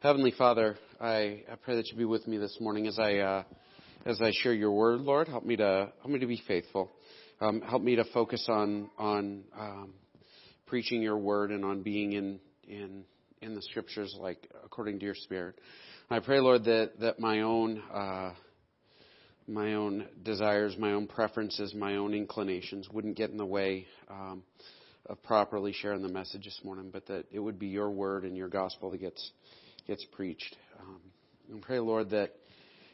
Heavenly Father, I, I pray that you be with me this morning as I uh, as I share your word, Lord. Help me to help me to be faithful. Um, help me to focus on on um, preaching your word and on being in in in the scriptures, like according to your Spirit. I pray, Lord, that that my own uh, my own desires, my own preferences, my own inclinations wouldn't get in the way. Um, of properly sharing the message this morning, but that it would be your word and your gospel that gets gets preached. Um, and pray, Lord, that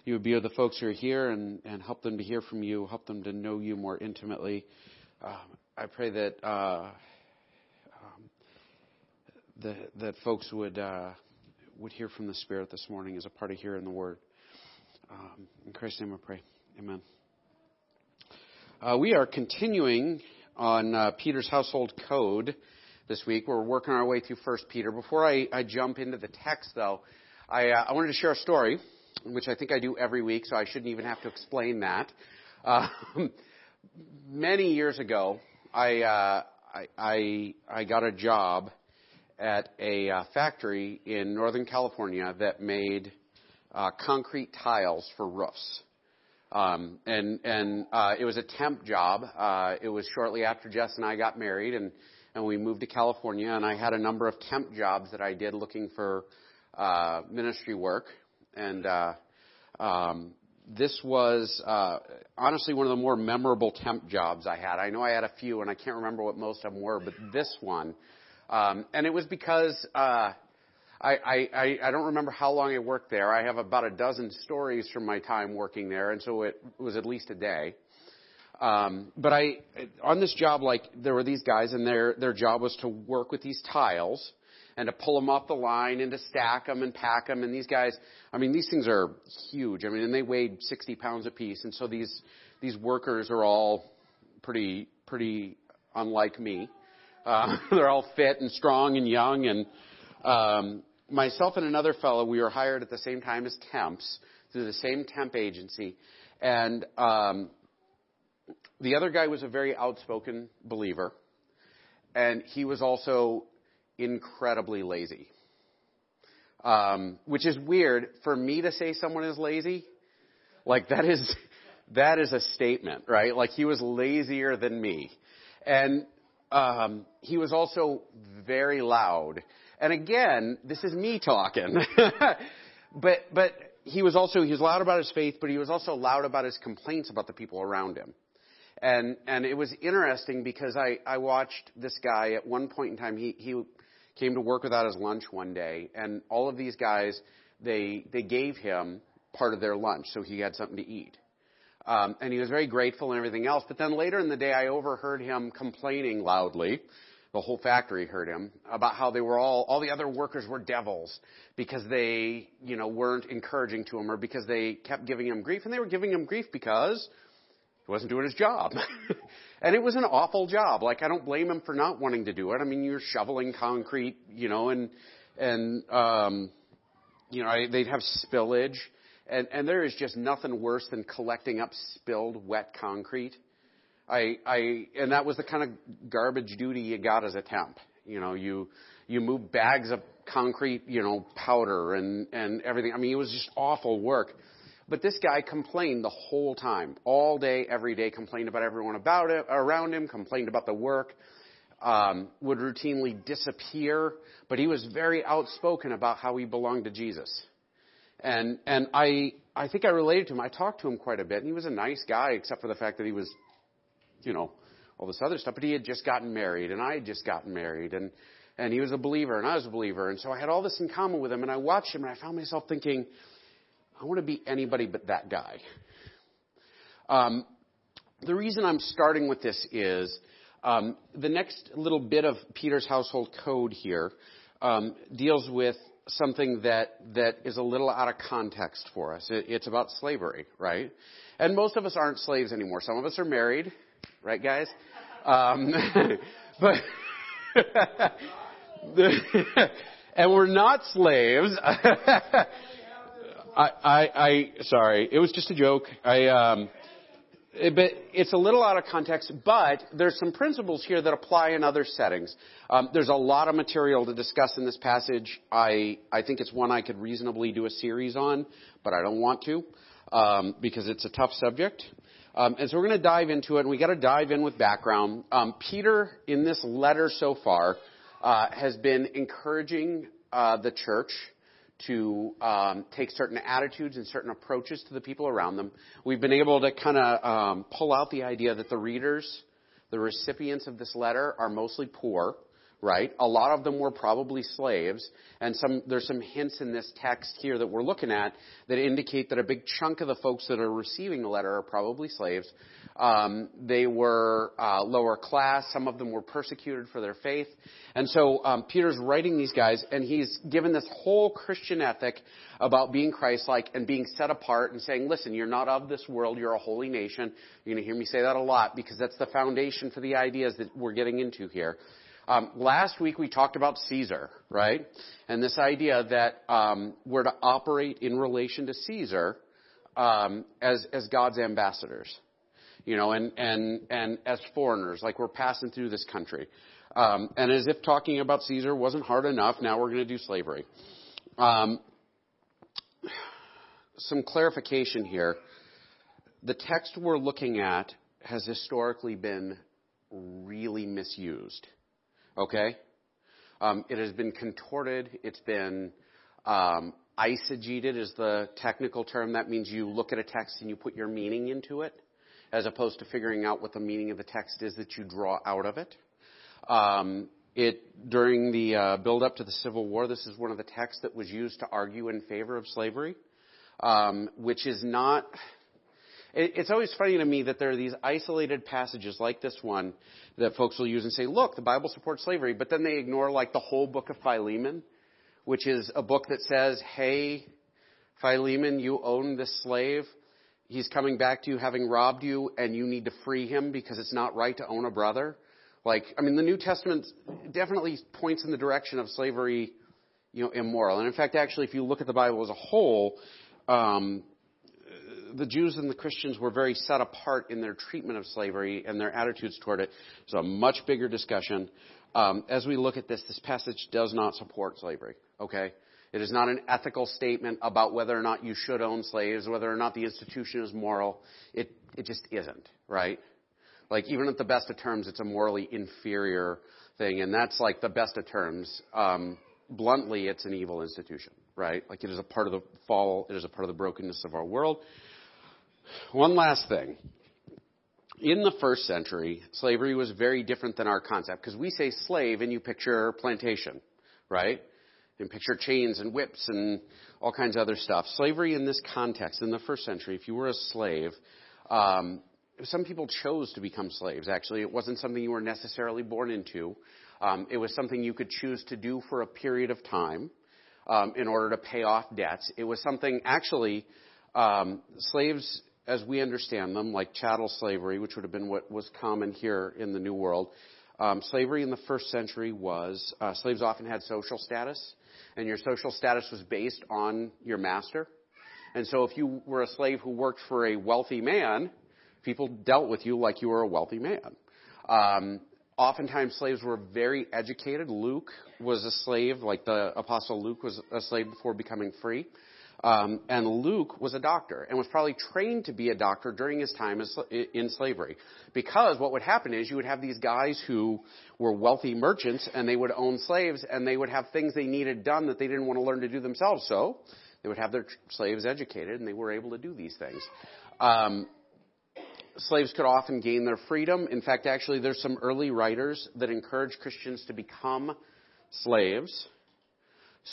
you would be with the folks who are here and, and help them to hear from you, help them to know you more intimately. Uh, I pray that uh, um, the, that folks would uh, would hear from the Spirit this morning as a part of hearing the Word. Um, in Christ's name, I pray. Amen. Uh, we are continuing on uh, Peter's household code this week. We're working our way through First Peter. Before I, I jump into the text, though, I, uh, I wanted to share a story, which I think I do every week, so I shouldn't even have to explain that. Uh, many years ago, I, uh, I, I, I got a job at a uh, factory in Northern California that made uh, concrete tiles for roofs. Um, and and uh, it was a temp job. Uh, it was shortly after Jess and I got married, and and we moved to California. And I had a number of temp jobs that I did looking for uh, ministry work. And uh, um, this was uh, honestly one of the more memorable temp jobs I had. I know I had a few, and I can't remember what most of them were, but this one. Um, and it was because uh, I, I, I don't remember how long I worked there. I have about a dozen stories from my time working there, and so it was at least a day. Um, but I, on this job, like there were these guys, and their their job was to work with these tiles and to pull them off the line and to stack them and pack them. And these guys, I mean, these things are huge. I mean, and they weighed 60 pounds apiece. And so these these workers are all pretty pretty unlike me. Uh, they're all fit and strong and young and um, myself and another fellow, we were hired at the same time as temps through the same temp agency. And um, the other guy was a very outspoken believer. And he was also incredibly lazy. Um, which is weird for me to say someone is lazy. Like that is, that is a statement, right? Like he was lazier than me. And, um, he was also very loud and again, this is me talking. but, but he was also, he was loud about his faith, but he was also loud about his complaints about the people around him. And, and it was interesting because I, I watched this guy at one point in time, he, he came to work without his lunch one day, and all of these guys, they, they gave him part of their lunch so he had something to eat. Um, and he was very grateful and everything else. But then later in the day, I overheard him complaining loudly the whole factory heard him about how they were all all the other workers were devils because they you know weren't encouraging to him or because they kept giving him grief and they were giving him grief because he wasn't doing his job and it was an awful job like i don't blame him for not wanting to do it i mean you're shoveling concrete you know and and um you know they'd have spillage and and there is just nothing worse than collecting up spilled wet concrete I, I, and that was the kind of garbage duty you got as a temp. You know, you, you move bags of concrete, you know, powder and, and everything. I mean, it was just awful work. But this guy complained the whole time, all day, every day, complained about everyone about it, around him, complained about the work, um, would routinely disappear, but he was very outspoken about how he belonged to Jesus. And, and I, I think I related to him. I talked to him quite a bit, and he was a nice guy, except for the fact that he was you know, all this other stuff. But he had just gotten married, and I had just gotten married, and and he was a believer, and I was a believer, and so I had all this in common with him. And I watched him, and I found myself thinking, I want to be anybody but that guy. Um, the reason I'm starting with this is um, the next little bit of Peter's household code here um, deals with something that that is a little out of context for us. It, it's about slavery, right? And most of us aren't slaves anymore. Some of us are married, right, guys? Um, but and we're not slaves. I, I, I, sorry, it was just a joke. I, um, Eh, but it's a little out of context, but there's some principles here that apply in other settings. Um, there's a lot of material to discuss in this passage. I, I think it's one I could reasonably do a series on, but I don't want to um, because it's a tough subject. Um, and so we're going to dive into it, and we got to dive in with background. Um, Peter, in this letter so far, uh, has been encouraging uh, the church to um, take certain attitudes and certain approaches to the people around them. We've been able to kind of um, pull out the idea that the readers, the recipients of this letter, are mostly poor right? A lot of them were probably slaves, and some, there's some hints in this text here that we're looking at that indicate that a big chunk of the folks that are receiving the letter are probably slaves. Um, they were uh, lower class. Some of them were persecuted for their faith, and so um, Peter's writing these guys, and he's given this whole Christian ethic about being Christ-like and being set apart, and saying, "Listen, you're not of this world. You're a holy nation." You're going to hear me say that a lot because that's the foundation for the ideas that we're getting into here. Um, last week we talked about Caesar, right? And this idea that um, we're to operate in relation to Caesar um, as as God's ambassadors, you know, and and and as foreigners, like we're passing through this country. Um, and as if talking about Caesar wasn't hard enough, now we're going to do slavery. Um, some clarification here. The text we're looking at has historically been really misused. Okay? Um, it has been contorted. It's been um, eisegeted is the technical term. That means you look at a text and you put your meaning into it, as opposed to figuring out what the meaning of the text is that you draw out of it. Um, it during the uh, build up to the Civil War, this is one of the texts that was used to argue in favor of slavery, um, which is not it's always funny to me that there are these isolated passages like this one that folks will use and say, look, the Bible supports slavery, but then they ignore like the whole book of Philemon, which is a book that says, hey, Philemon, you own this slave. He's coming back to you having robbed you and you need to free him because it's not right to own a brother. Like, I mean, the New Testament definitely points in the direction of slavery, you know, immoral. And in fact, actually, if you look at the Bible as a whole, um, the Jews and the Christians were very set apart in their treatment of slavery and their attitudes toward it. It's a much bigger discussion. Um, as we look at this, this passage does not support slavery. Okay, it is not an ethical statement about whether or not you should own slaves, whether or not the institution is moral. It it just isn't, right? Like even at the best of terms, it's a morally inferior thing, and that's like the best of terms. Um, bluntly, it's an evil institution, right? Like it is a part of the fall, it is a part of the brokenness of our world. One last thing. In the first century, slavery was very different than our concept because we say slave and you picture plantation, right? And picture chains and whips and all kinds of other stuff. Slavery in this context, in the first century, if you were a slave, um, some people chose to become slaves. Actually, it wasn't something you were necessarily born into. Um, it was something you could choose to do for a period of time um, in order to pay off debts. It was something actually um, slaves as we understand them, like chattel slavery, which would have been what was common here in the New World, um, slavery in the first century was uh, slaves often had social status, and your social status was based on your master. And so, if you were a slave who worked for a wealthy man, people dealt with you like you were a wealthy man. Um, oftentimes, slaves were very educated. Luke was a slave, like the apostle Luke was a slave before becoming free. Um, and Luke was a doctor and was probably trained to be a doctor during his time in slavery. Because what would happen is you would have these guys who were wealthy merchants and they would own slaves and they would have things they needed done that they didn't want to learn to do themselves. So they would have their slaves educated and they were able to do these things. Um, slaves could often gain their freedom. In fact, actually, there's some early writers that encourage Christians to become slaves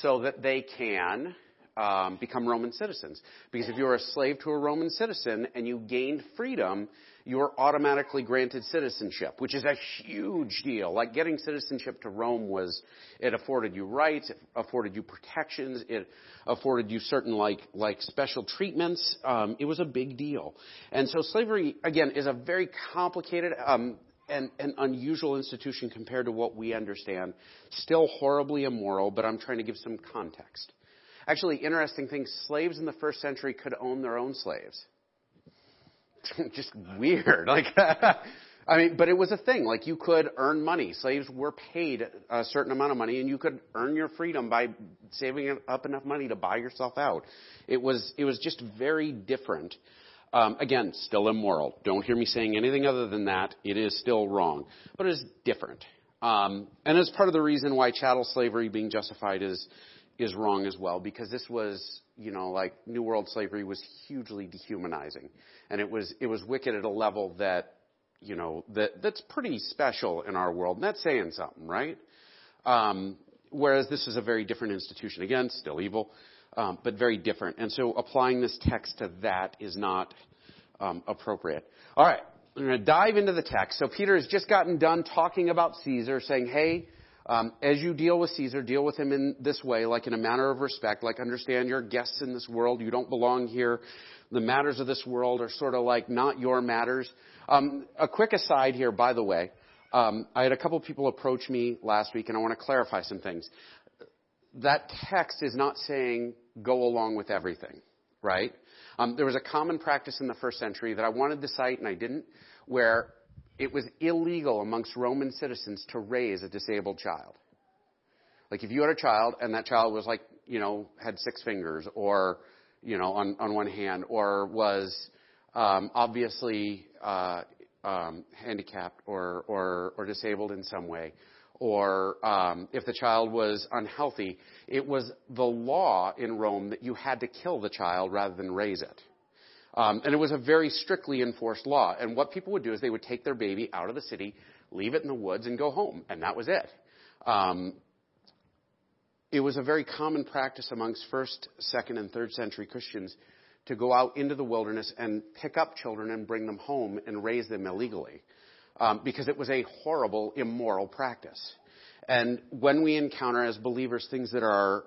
so that they can um, become Roman citizens. Because if you're a slave to a Roman citizen and you gained freedom, you're automatically granted citizenship, which is a huge deal. Like getting citizenship to Rome was, it afforded you rights, it afforded you protections, it afforded you certain like, like special treatments. Um, it was a big deal. And so slavery, again, is a very complicated, um, and an unusual institution compared to what we understand. Still horribly immoral, but I'm trying to give some context. Actually, interesting thing slaves in the first century could own their own slaves. just weird. Like, I mean, but it was a thing. Like you could earn money. Slaves were paid a certain amount of money and you could earn your freedom by saving up enough money to buy yourself out. It was, it was just very different. Um, again, still immoral. Don't hear me saying anything other than that. It is still wrong, but it is different. Um, and it's part of the reason why chattel slavery being justified is is wrong as well, because this was, you know, like New World slavery was hugely dehumanizing, and it was it was wicked at a level that, you know, that that's pretty special in our world, and that's saying something, right? Um, whereas this is a very different institution. Again, still evil, um, but very different. And so applying this text to that is not um, appropriate. All right, I'm going to dive into the text. So Peter has just gotten done talking about Caesar, saying, "Hey, um, as you deal with Caesar, deal with him in this way, like in a manner of respect. Like understand you're guests in this world. You don't belong here. The matters of this world are sort of like not your matters." Um, a quick aside here, by the way. Um, I had a couple people approach me last week, and I want to clarify some things that text is not saying go along with everything, right? Um, there was a common practice in the first century that I wanted to cite and I didn't, where it was illegal amongst Roman citizens to raise a disabled child. Like if you had a child and that child was like, you know, had six fingers or, you know, on, on one hand or was um, obviously uh, um, handicapped or, or, or disabled in some way, or um, if the child was unhealthy, it was the law in Rome that you had to kill the child rather than raise it. Um, and it was a very strictly enforced law. And what people would do is they would take their baby out of the city, leave it in the woods, and go home. And that was it. Um, it was a very common practice amongst first, second, and third century Christians to go out into the wilderness and pick up children and bring them home and raise them illegally um, because it was a horrible, immoral practice. And when we encounter as believers things that are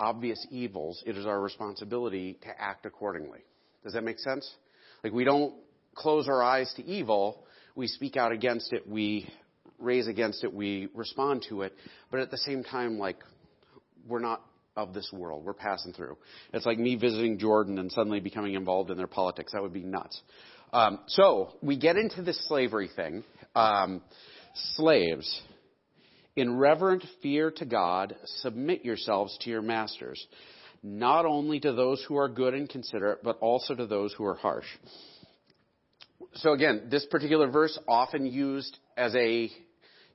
obvious evils, it is our responsibility to act accordingly. Does that make sense? Like we don't close our eyes to evil, we speak out against it, we raise against it, we respond to it, but at the same time, like, we're not of this world. We're passing through. It's like me visiting Jordan and suddenly becoming involved in their politics. That would be nuts. Um, so we get into this slavery thing. Um, slaves, in reverent fear to God, submit yourselves to your masters, not only to those who are good and considerate, but also to those who are harsh. So again, this particular verse often used as a,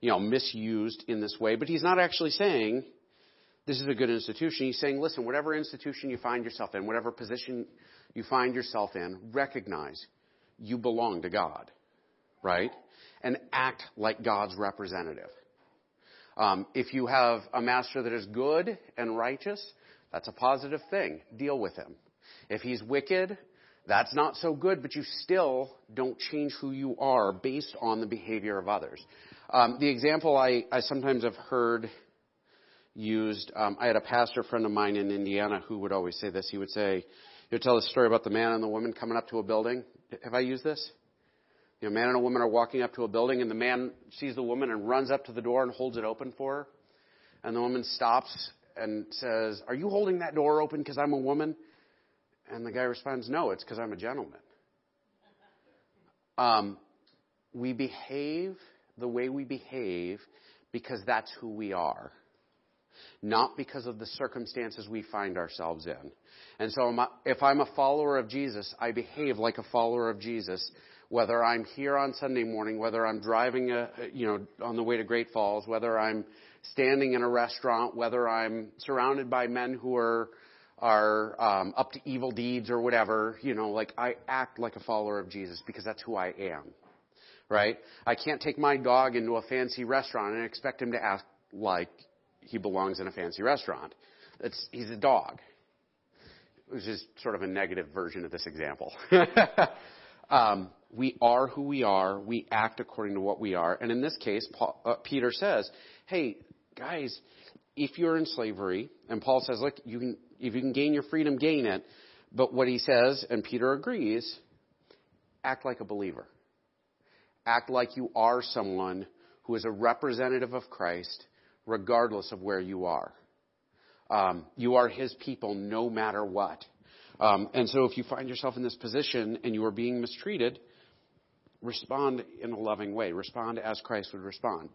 you know, misused in this way, but he's not actually saying this is a good institution. He's saying, listen, whatever institution you find yourself in, whatever position you find yourself in, recognize you belong to God, right? And act like God's representative. Um, if you have a master that is good and righteous, that's a positive thing. Deal with him. If he's wicked, that's not so good, but you still don't change who you are based on the behavior of others. Um, the example I, I sometimes have heard used, um, I had a pastor friend of mine in Indiana who would always say this. He would say, he would tell a story about the man and the woman coming up to a building. Have I used this? You know, a man and a woman are walking up to a building, and the man sees the woman and runs up to the door and holds it open for her. And the woman stops and says, Are you holding that door open because I'm a woman? And the guy responds, No, it's because I'm a gentleman. Um, we behave the way we behave because that's who we are, not because of the circumstances we find ourselves in. And so if I'm a follower of Jesus, I behave like a follower of Jesus, whether I'm here on Sunday morning, whether I'm driving a, you know, on the way to Great Falls, whether I'm standing in a restaurant, whether I'm surrounded by men who are, are um, up to evil deeds or whatever, you know, like I act like a follower of Jesus because that's who I am. Right? I can't take my dog into a fancy restaurant and expect him to act like he belongs in a fancy restaurant. It's, he's a dog which is sort of a negative version of this example. um, we are who we are. We act according to what we are. And in this case, Paul, uh, Peter says, "Hey, guys, if you're in slavery," and Paul says, "Look, you can if you can gain your freedom, gain it." But what he says, and Peter agrees, act like a believer. Act like you are someone who is a representative of Christ, regardless of where you are. Um, you are his people no matter what. Um, and so if you find yourself in this position and you are being mistreated, respond in a loving way. Respond as Christ would respond.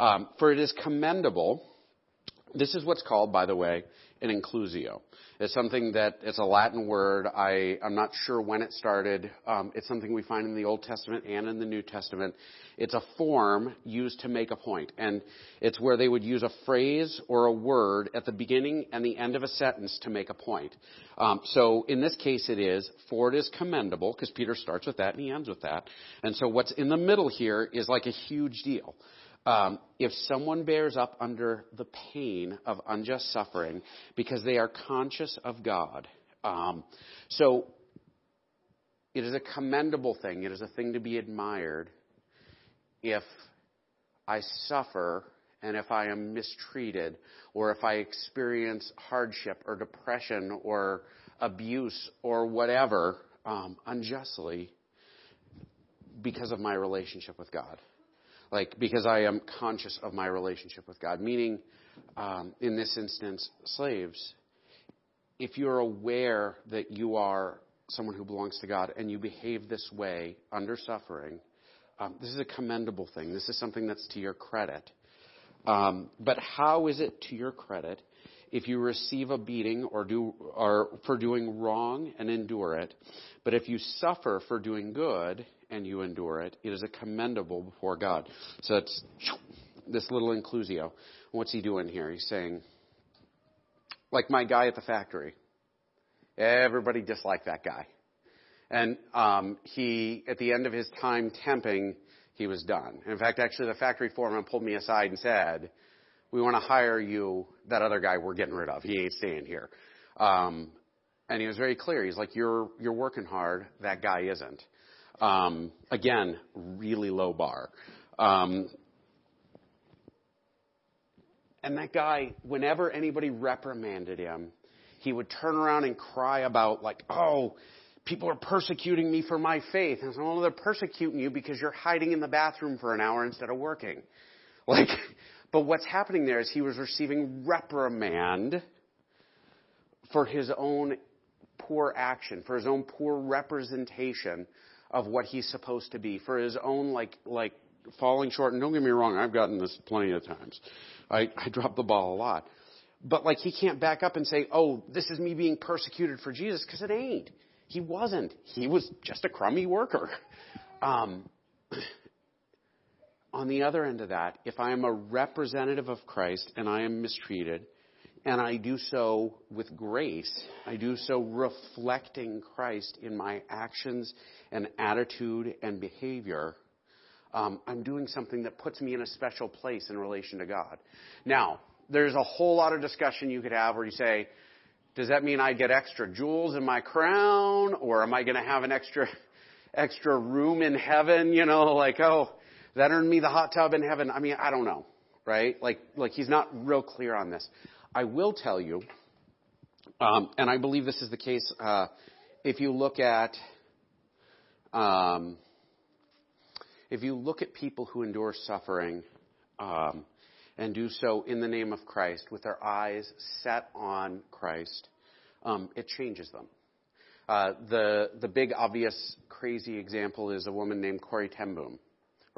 Um, for it is commendable. This is what's called, by the way, an inclusio. It's something that it's a Latin word. I, I'm not sure when it started. Um, it's something we find in the Old Testament and in the New Testament. It's a form used to make a point, and it's where they would use a phrase or a word at the beginning and the end of a sentence to make a point. Um, so in this case, it is for it is commendable because Peter starts with that and he ends with that, and so what's in the middle here is like a huge deal. Um, if someone bears up under the pain of unjust suffering because they are conscious of God, um, so it is a commendable thing. It is a thing to be admired if I suffer and if I am mistreated or if I experience hardship or depression or abuse or whatever um, unjustly because of my relationship with God like because I am conscious of my relationship with God. Meaning, um, in this instance, slaves. If you're aware that you are someone who belongs to God and you behave this way under suffering, um, this is a commendable thing. This is something that's to your credit. Um, but how is it to your credit if you receive a beating or do or for doing wrong and endure it? But if you suffer for doing good and you endure it, it is a commendable before God. So it's this little inclusio. What's he doing here? He's saying, like my guy at the factory. Everybody disliked that guy. And um, he, at the end of his time temping, he was done. in fact, actually, the factory foreman pulled me aside and said, "We want to hire you. That other guy we're getting rid of. He ain't staying here." Um, and he was very clear. He's like, "You're you're working hard. That guy isn't." Um, again, really low bar. Um, and that guy, whenever anybody reprimanded him, he would turn around and cry about, like, oh, people are persecuting me for my faith. And so, well, they're persecuting you because you're hiding in the bathroom for an hour instead of working. Like, but what's happening there is he was receiving reprimand for his own poor action, for his own poor representation of what he's supposed to be for his own like like falling short. And don't get me wrong, I've gotten this plenty of times. I, I drop the ball a lot. But like he can't back up and say, "Oh, this is me being persecuted for Jesus," because it ain't. He wasn't. He was just a crummy worker. Um, on the other end of that, if I am a representative of Christ and I am mistreated, and I do so with grace. I do so reflecting Christ in my actions and attitude and behavior. Um, I'm doing something that puts me in a special place in relation to God. Now, there's a whole lot of discussion you could have where you say, does that mean I get extra jewels in my crown, or am I going to have an extra, extra room in heaven? You know, like, oh, that earned me the hot tub in heaven. I mean, I don't know, right? Like, like he's not real clear on this. I will tell you, um, and I believe this is the case, uh, if you look at um, if you look at people who endure suffering um, and do so in the name of Christ with their eyes set on Christ, um, it changes them. Uh, the the big obvious crazy example is a woman named Corrie ten Boom,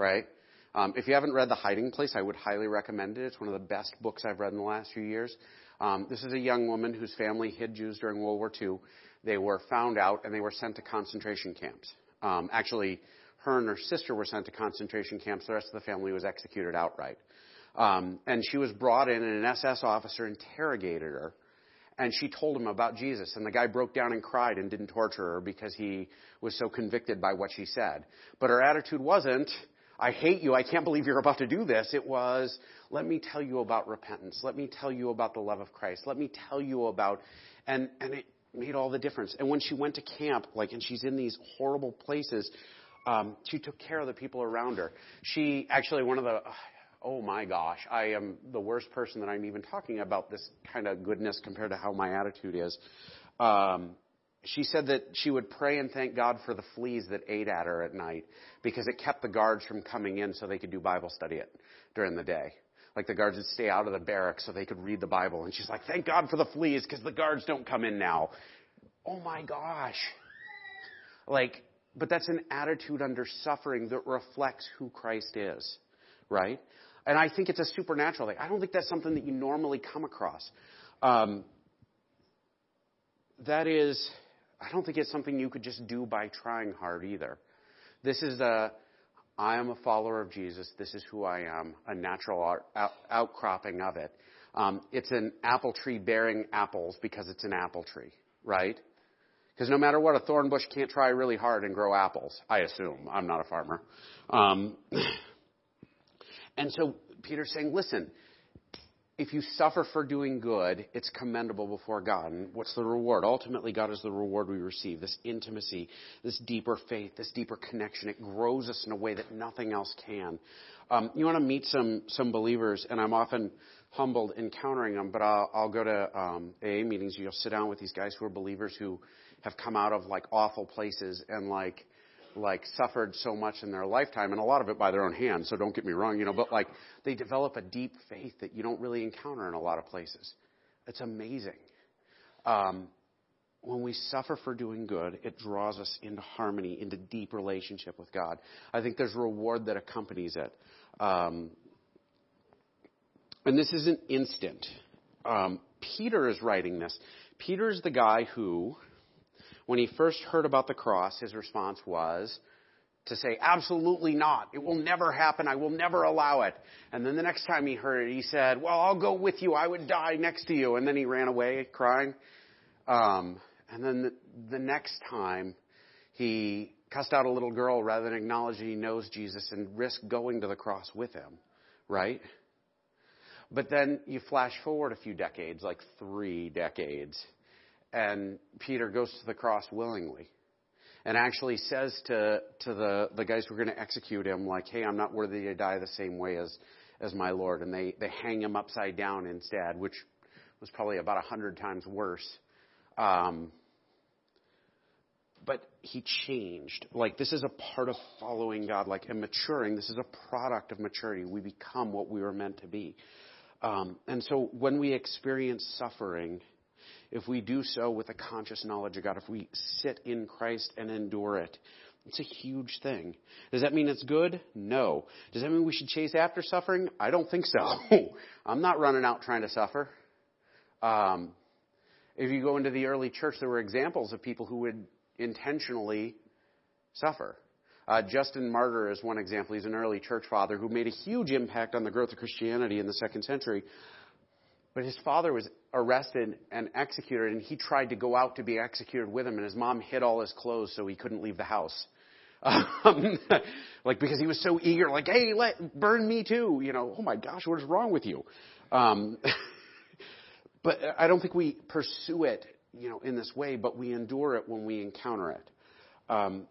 right? Um, if you haven't read The Hiding Place, I would highly recommend it. It's one of the best books I've read in the last few years. Um, this is a young woman whose family hid Jews during World War II. They were found out and they were sent to concentration camps. Um, actually, her and her sister were sent to concentration camps. The rest of the family was executed outright. Um, and she was brought in, and an SS officer interrogated her, and she told him about Jesus. And the guy broke down and cried and didn't torture her because he was so convicted by what she said. But her attitude wasn't, I hate you. I can't believe you're about to do this. It was, let me tell you about repentance. Let me tell you about the love of Christ. Let me tell you about, and, and it made all the difference. And when she went to camp, like, and she's in these horrible places, um, she took care of the people around her. She actually, one of the, oh my gosh, I am the worst person that I'm even talking about this kind of goodness compared to how my attitude is. Um, she said that she would pray and thank God for the fleas that ate at her at night because it kept the guards from coming in so they could do Bible study it during the day. Like the guards would stay out of the barracks so they could read the Bible. And she's like, thank God for the fleas because the guards don't come in now. oh my gosh. Like, but that's an attitude under suffering that reflects who Christ is, right? And I think it's a supernatural thing. I don't think that's something that you normally come across. Um, that is, I don't think it's something you could just do by trying hard either. This is a, I am a follower of Jesus. This is who I am, a natural out, out, outcropping of it. Um, it's an apple tree bearing apples because it's an apple tree, right? Because no matter what, a thorn bush can't try really hard and grow apples. I assume. I'm not a farmer. Um, and so Peter's saying, listen, if you suffer for doing good, it's commendable before God. And what's the reward? Ultimately, God is the reward we receive. This intimacy, this deeper faith, this deeper connection. It grows us in a way that nothing else can. Um, you want to meet some some believers, and I'm often humbled encountering them. But I'll, I'll go to um, AA meetings. You'll sit down with these guys who are believers who have come out of like awful places and like like suffered so much in their lifetime, and a lot of it by their own hands. So don't get me wrong, you know. But like they develop a deep faith that you don't really encounter in a lot of places. It's amazing. Um, when we suffer for doing good, it draws us into harmony, into deep relationship with God. I think there's reward that accompanies it. Um, and this isn't instant. Um, Peter is writing this. Peter is the guy who when he first heard about the cross, his response was to say, absolutely not. It will never happen. I will never allow it. And then the next time he heard it, he said, well, I'll go with you. I would die next to you. And then he ran away crying. Um, and then the, the next time he cussed out a little girl rather than acknowledge that he knows Jesus and risk going to the cross with him, right? But then you flash forward a few decades, like three decades, and Peter goes to the cross willingly and actually says to, to the, the guys who are going to execute him, like, hey, I'm not worthy to die the same way as, as my Lord. And they, they hang him upside down instead, which was probably about a hundred times worse. Um, but he changed. Like, this is a part of following God, like, and maturing. This is a product of maturity. We become what we were meant to be. Um, and so when we experience suffering, if we do so with a conscious knowledge of God, if we sit in Christ and endure it, it's a huge thing. Does that mean it's good? No. Does that mean we should chase after suffering? I don't think so. I'm not running out trying to suffer. Um, if you go into the early church, there were examples of people who would intentionally suffer. Uh, Justin Martyr is one example. He's an early church father who made a huge impact on the growth of Christianity in the second century. But his father was arrested and executed, and he tried to go out to be executed with him, and his mom hid all his clothes so he couldn't leave the house. Um, like because he was so eager, like, hey, let burn me too. You know, oh my gosh, what is wrong with you? Um, but I don't think we pursue it, you know, in this way, but we endure it when we encounter it. Um,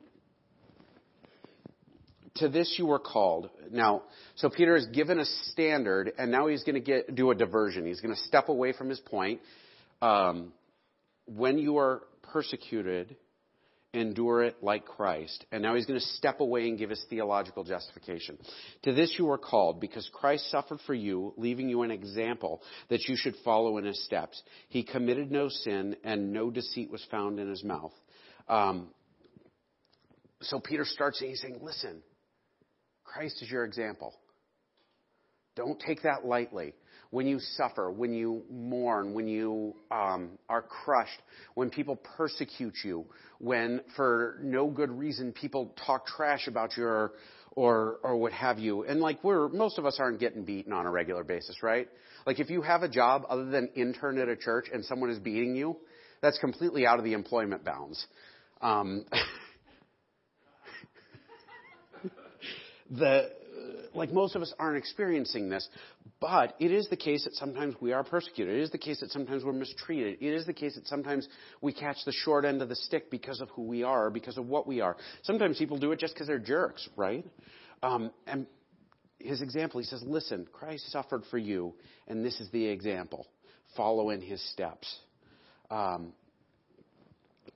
to this you were called. Now, so Peter is given a standard, and now he's going to do a diversion. He's going to step away from his point. Um, when you are persecuted, endure it like Christ. And now he's going to step away and give his theological justification. To this you were called, because Christ suffered for you, leaving you an example that you should follow in his steps. He committed no sin, and no deceit was found in his mouth. Um, so Peter starts saying, he's saying, listen, Christ is your example. Don't take that lightly. When you suffer, when you mourn, when you um, are crushed, when people persecute you, when for no good reason people talk trash about you or, or, or what have you. And like we're, most of us aren't getting beaten on a regular basis, right? Like if you have a job other than intern at a church and someone is beating you, that's completely out of the employment bounds. Um, the like most of us aren't experiencing this, but it is the case that sometimes we are persecuted. It is the case that sometimes we're mistreated. It is the case that sometimes we catch the short end of the stick because of who we are, because of what we are. Sometimes people do it just because they're jerks, right? Um, and his example, he says, listen, Christ suffered for you, and this is the example. Follow in his steps. Um,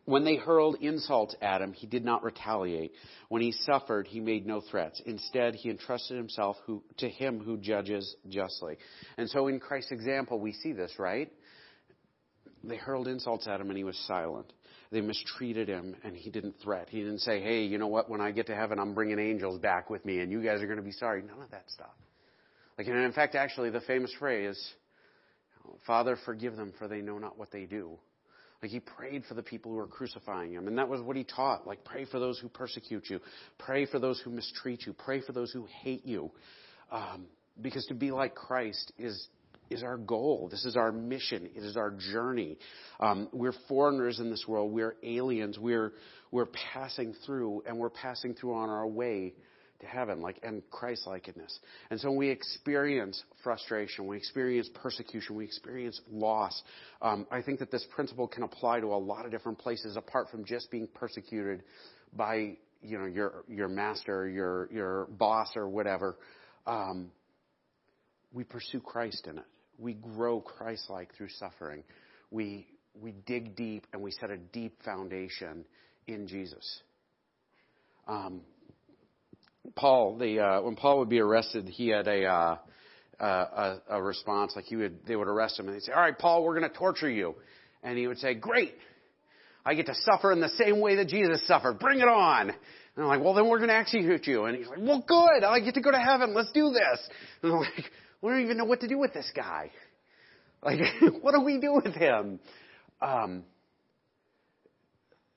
when they hurled insults at him, he did not retaliate. When he suffered, he made no threats. Instead, he entrusted himself who, to him who judges justly. And so in Christ's example, we see this, right? They hurled insults at him and he was silent. they mistreated him and he didn't threat. He didn't say, hey, you know what, when I get to heaven, I'm bringing angels back with me and you guys are going to be sorry. None of that stuff. Like, and in fact, actually, the famous phrase, Father, forgive them for they know not what they do. Like he prayed for the people who were crucifying him. And that was what he taught. Like pray for those who persecute you. Pray for those who mistreat you. Pray for those who hate you. Um, because to be like Christ is, is our goal. This is our mission. It is our journey. Um, we're foreigners in this world. We're aliens. We're, we're passing through and we're passing through on our way to heaven, like and Christ likeness. And so when we experience frustration, we experience persecution, we experience loss. Um, I think that this principle can apply to a lot of different places, apart from just being persecuted by you know your your master, your your boss, or whatever. Um, we pursue Christ in it. We grow Christ-like through suffering. We we dig deep and we set a deep foundation in Jesus. Um, Paul, the uh, when Paul would be arrested, he had a, uh, a a response like he would they would arrest him and they'd say, "All right, Paul, we're going to torture you," and he would say, "Great, I get to suffer in the same way that Jesus suffered. Bring it on." And I'm like, "Well, then we're going to execute you," and he's like, "Well, good, I get to go to heaven. Let's do this." And I'm like, "We don't even know what to do with this guy. Like, what do we do with him?" Um,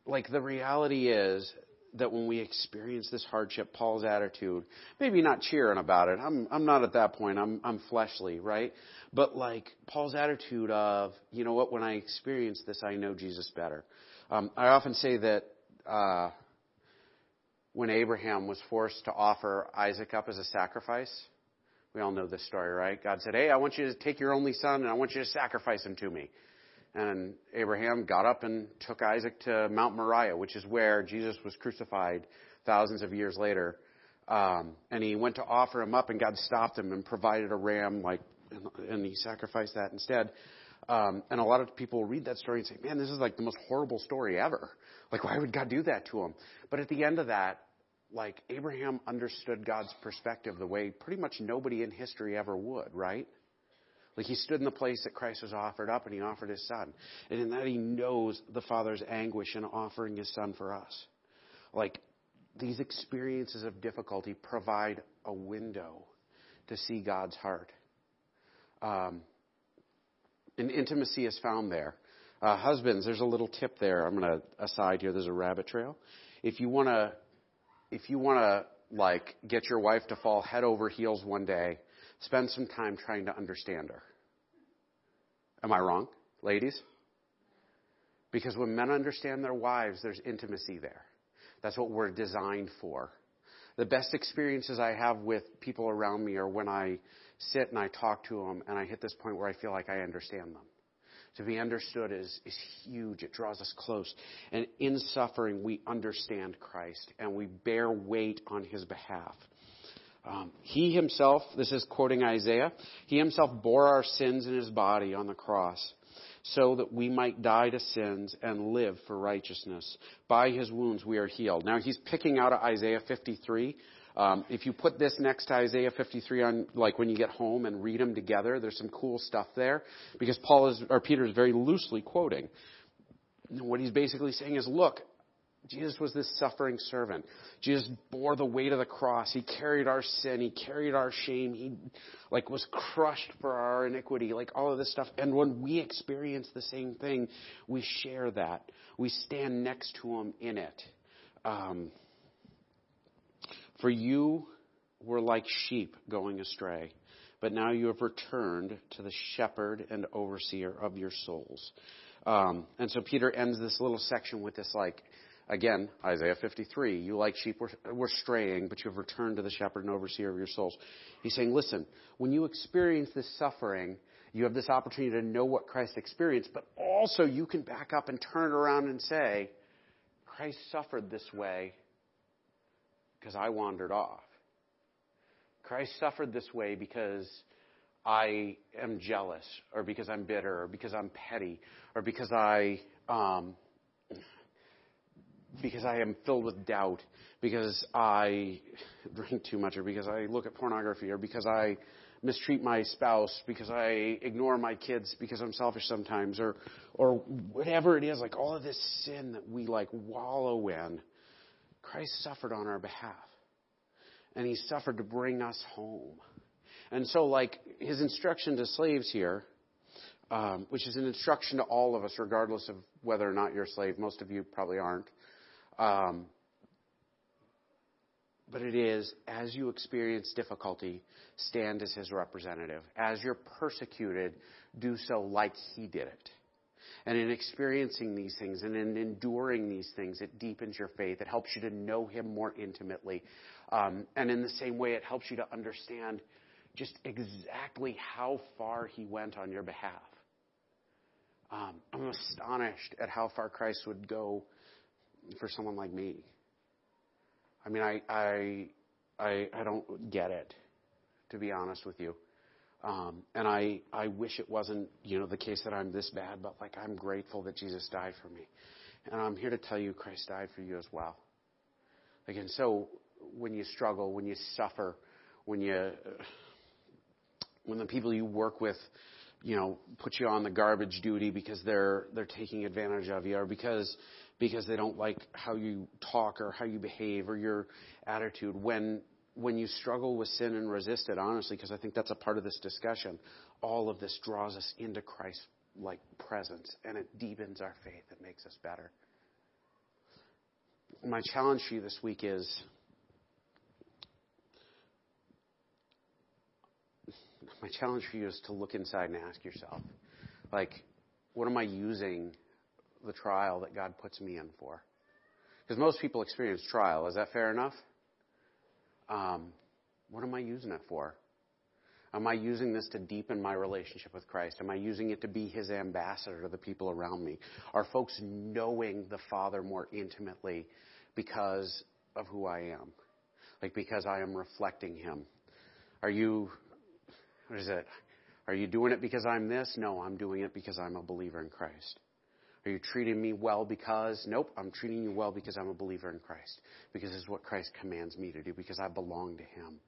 like the reality is that when we experience this hardship, Paul's attitude, maybe not cheering about it. I'm, I'm not at that point. I'm, I'm fleshly, right? But like Paul's attitude of, you know what, when I experience this, I know Jesus better. Um, I often say that, uh, when Abraham was forced to offer Isaac up as a sacrifice, we all know this story, right? God said, Hey, I want you to take your only son and I want you to sacrifice him to me. And Abraham got up and took Isaac to Mount Moriah, which is where Jesus was crucified thousands of years later. Um, and he went to offer him up, and God stopped him and provided a ram, like, and he sacrificed that instead. Um, and a lot of people read that story and say, "Man, this is like the most horrible story ever. Like, why would God do that to him?" But at the end of that, like Abraham understood God's perspective the way pretty much nobody in history ever would, right? Like he stood in the place that Christ was offered up and he offered his son. And in that he knows the Father's anguish in offering his son for us. Like these experiences of difficulty provide a window to see God's heart. Um, and intimacy is found there. Uh, husbands, there's a little tip there. I'm going to aside here. There's a rabbit trail. If you want to, if you want to like get your wife to fall head over heels one day spend some time trying to understand her. Am I wrong, ladies? Because when men understand their wives, there's intimacy there. That's what we're designed for. The best experiences I have with people around me are when I sit and I talk to them and I hit this point where I feel like I understand them. To be understood is, is huge. It draws us close. And in suffering, we understand Christ and we bear weight on his behalf. Um, he himself, this is quoting Isaiah, he himself bore our sins in his body on the cross so that we might die to sins and live for righteousness. By his wounds we are healed. Now he's picking out of Isaiah 53. Um, if you put this next to Isaiah 53 on, like when you get home and read them together, there's some cool stuff there because Paul is, or Peter is very loosely quoting. What he's basically saying is, look, Jesus was this suffering servant. Jesus bore the weight of the cross. He carried our sin. He carried our shame. He like was crushed for our iniquity, like all of this stuff. And when we experience the same thing, we share that. We stand next to him in it. Um, for you were like sheep going astray, but now you have returned to the shepherd and overseer of your souls. Um, and so Peter ends this little section with this like Again, Isaiah 53, you like sheep were, were straying, but you have returned to the shepherd and overseer of your souls. He's saying, listen, when you experience this suffering, you have this opportunity to know what Christ experienced, but also you can back up and turn around and say, Christ suffered this way because I wandered off. Christ suffered this way because I am jealous, or because I'm bitter, or because I'm petty, or because I um, because I am filled with doubt, because I drink too much, or because I look at pornography, or because I mistreat my spouse, because I ignore my kids, because I'm selfish sometimes, or or whatever it is, like all of this sin that we like wallow in, Christ suffered on our behalf. And he suffered to bring us home. And so like his instruction to slaves here, um, which is an instruction to all of us, regardless of whether or not you're a slave. Most of you probably aren't. Um, but it is, as you experience difficulty, stand as his representative. As you're persecuted, do so like he did it. And in experiencing these things and in enduring these things, it deepens your faith. It helps you to know him more intimately. Um, and in the same way, it helps you to understand just exactly how far he went on your behalf. Um, I'm astonished at how far Christ would go for someone like me. I mean, I, I, I, I don't get it, to be honest with you. Um, and I, I wish it wasn't, you know, the case that I'm this bad, but like I'm grateful that Jesus died for me. And I'm here to tell you Christ died for you as well. Again, so when you struggle, when you suffer, when you, when the people you work with, you know, put you on the garbage duty because they're, they're taking advantage of you or because because they don't like how you talk or how you behave or your attitude. When when you struggle with sin and resist it, honestly, because I think that's a part of this discussion, all of this draws us into Christ's like presence and it deepens our faith. It makes us better. My challenge for you this week is my challenge for you is to look inside and ask yourself, like, what am I using the trial that God puts me in for. Because most people experience trial. Is that fair enough? Um, what am I using it for? Am I using this to deepen my relationship with Christ? Am I using it to be His ambassador to the people around me? Are folks knowing the Father more intimately because of who I am? Like because I am reflecting Him? Are you, what is it? Are you doing it because I'm this? No, I'm doing it because I'm a believer in Christ. Are you treating me well because? Nope, I'm treating you well because I'm a believer in Christ. Because it's what Christ commands me to do, because I belong to Him.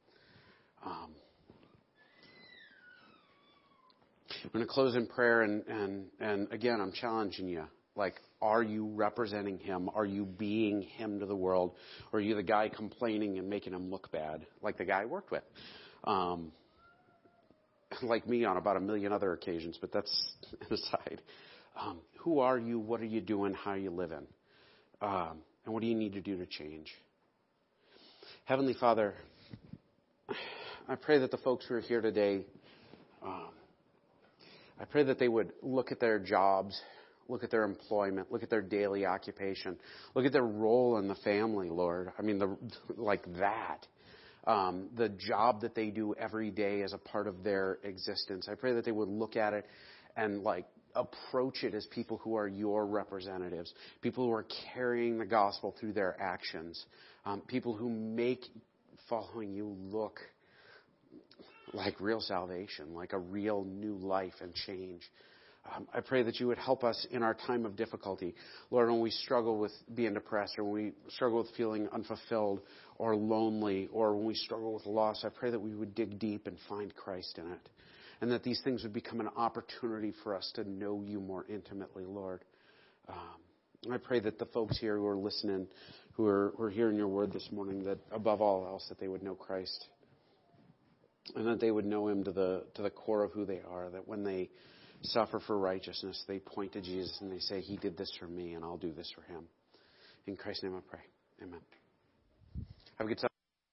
Um, I'm going to close in prayer, and, and, and again, I'm challenging you. Like, are you representing Him? Are you being Him to the world? Or are you the guy complaining and making Him look bad, like the guy I worked with? Um, like me on about a million other occasions, but that's an aside. Um, who are you? What are you doing? How are you living? Um, and what do you need to do to change? Heavenly Father, I pray that the folks who are here today, um, I pray that they would look at their jobs, look at their employment, look at their daily occupation, look at their role in the family, Lord. I mean, the, like that. Um, the job that they do every day as a part of their existence. I pray that they would look at it and like approach it as people who are your representatives, people who are carrying the gospel through their actions, um, people who make following you look like real salvation, like a real new life and change. Um, I pray that you would help us in our time of difficulty. Lord, when we struggle with being depressed or when we struggle with feeling unfulfilled or lonely or when we struggle with loss, I pray that we would dig deep and find Christ in it and that these things would become an opportunity for us to know you more intimately, Lord. Um, I pray that the folks here who are listening, who are, who are hearing your word this morning, that above all else, that they would know Christ. And that they would know him to the, to the core of who they are. That when they suffer for righteousness, they point to Jesus and they say, He did this for me, and I'll do this for him. In Christ's name I pray. Amen. Have a good Sunday.